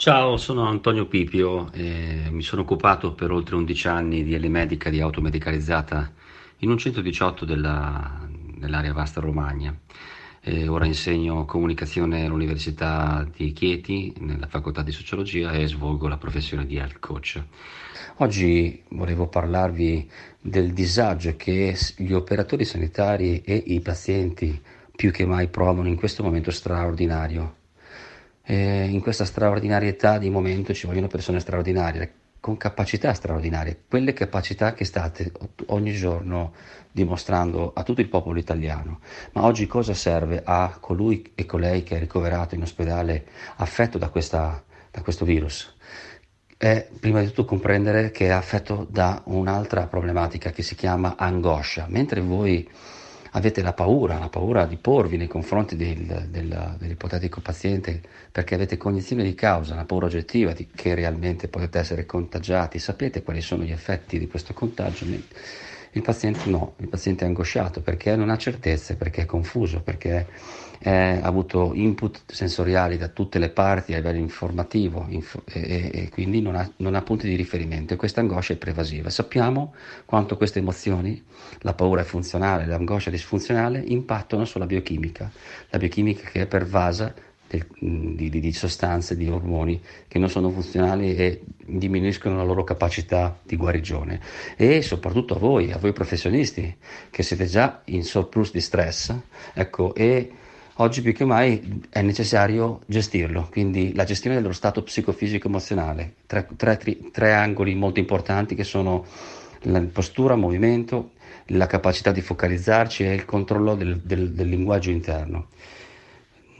Ciao, sono Antonio Pipio e mi sono occupato per oltre 11 anni di L-Medica di automedicalizzata in un 118 della, dell'area vasta Romagna. E ora insegno comunicazione all'Università di Chieti nella facoltà di sociologia e svolgo la professione di health coach. Oggi volevo parlarvi del disagio che gli operatori sanitari e i pazienti più che mai provano in questo momento straordinario eh, in questa straordinarietà di momento ci vogliono persone straordinarie, con capacità straordinarie, quelle capacità che state ogni giorno dimostrando a tutto il popolo italiano. Ma oggi cosa serve a colui e colei che è ricoverato in ospedale affetto da, questa, da questo virus? È prima di tutto comprendere che è affetto da un'altra problematica che si chiama angoscia, mentre voi avete la paura, la paura di porvi nei confronti del, del, dell'ipotetico paziente perché avete cognizione di causa, una paura oggettiva di che realmente potete essere contagiati, sapete quali sono gli effetti di questo contagio. Il paziente no, il paziente è angosciato perché non ha certezze, perché è confuso, perché ha avuto input sensoriali da tutte le parti a livello informativo inf- e, e, quindi non ha, non ha, punti di riferimento e questa angoscia è pervasiva. Sappiamo quanto queste emozioni, la paura funzionale, l'angoscia disfunzionale, impattano sulla biochimica, la biochimica che è pervasa di, di, di, sostanze, di ormoni che non sono funzionali e diminuiscono la loro capacità di guarigione. E soprattutto a voi, a voi professionisti, che siete già in surplus di stress, ecco, e oggi più che mai è necessario gestirlo, quindi la gestione dello stato psicofisico emozionale, tre, tre, tre angoli molto importanti che sono la postura, movimento, la capacità di focalizzarci e il controllo del, del, del linguaggio interno.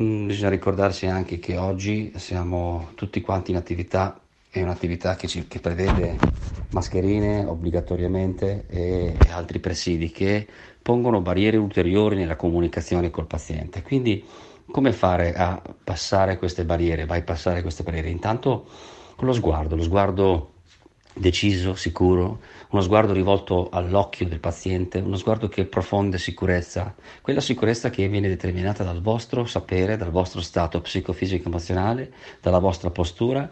Mm, bisogna ricordarsi anche che oggi siamo tutti quanti in attività, è un'attività che, ci, che prevede mascherine obbligatoriamente e, altri presidi che pongono barriere ulteriori nella comunicazione col paziente. Quindi come fare a passare queste barriere, bypassare queste barriere? Intanto con lo sguardo, lo sguardo deciso, sicuro, uno sguardo rivolto all'occhio del paziente, uno sguardo che profonde sicurezza, quella sicurezza che viene determinata dal vostro sapere, dal vostro stato psicofisico emozionale, dalla vostra postura,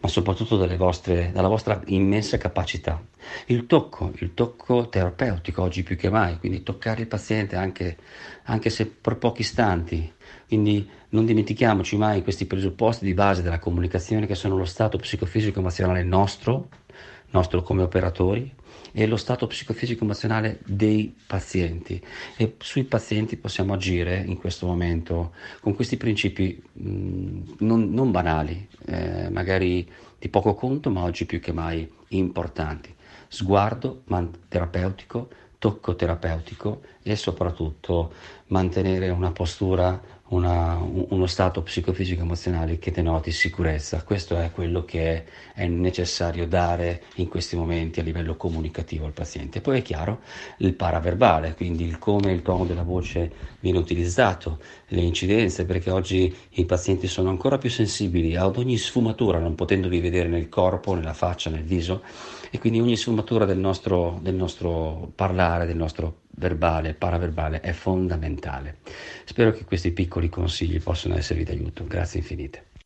ma soprattutto vostre, dalla vostra immensa capacità. Il tocco, il tocco terapeutico oggi più che mai, quindi toccare il paziente anche, anche se per pochi istanti, quindi non dimentichiamoci mai questi presupposti di base della comunicazione che sono lo stato psicofisico emozionale nostro, nostro come operatori, e lo stato psicofisico emozionale dei pazienti. E sui pazienti possiamo agire in questo momento con questi principi mh, non, non, banali, eh, magari di poco conto, ma oggi più che mai importanti. Sguardo man- terapeutico, tocco terapeutico e soprattutto mantenere una postura una, uno stato psicofisico emozionale che denoti sicurezza. Questo è quello che è necessario dare in questi momenti a livello comunicativo al paziente. Poi è chiaro il paraverbale, quindi il come il tono della voce viene utilizzato, le incidenze, perché oggi i pazienti sono ancora più sensibili ad ogni sfumatura, non potendovi vedere nel corpo, nella faccia, nel viso, e quindi ogni sfumatura del nostro, del nostro parlare, del nostro verbale, paraverbale è fondamentale. Spero che questi piccoli consigli possano esservi d'aiuto. Grazie infinite.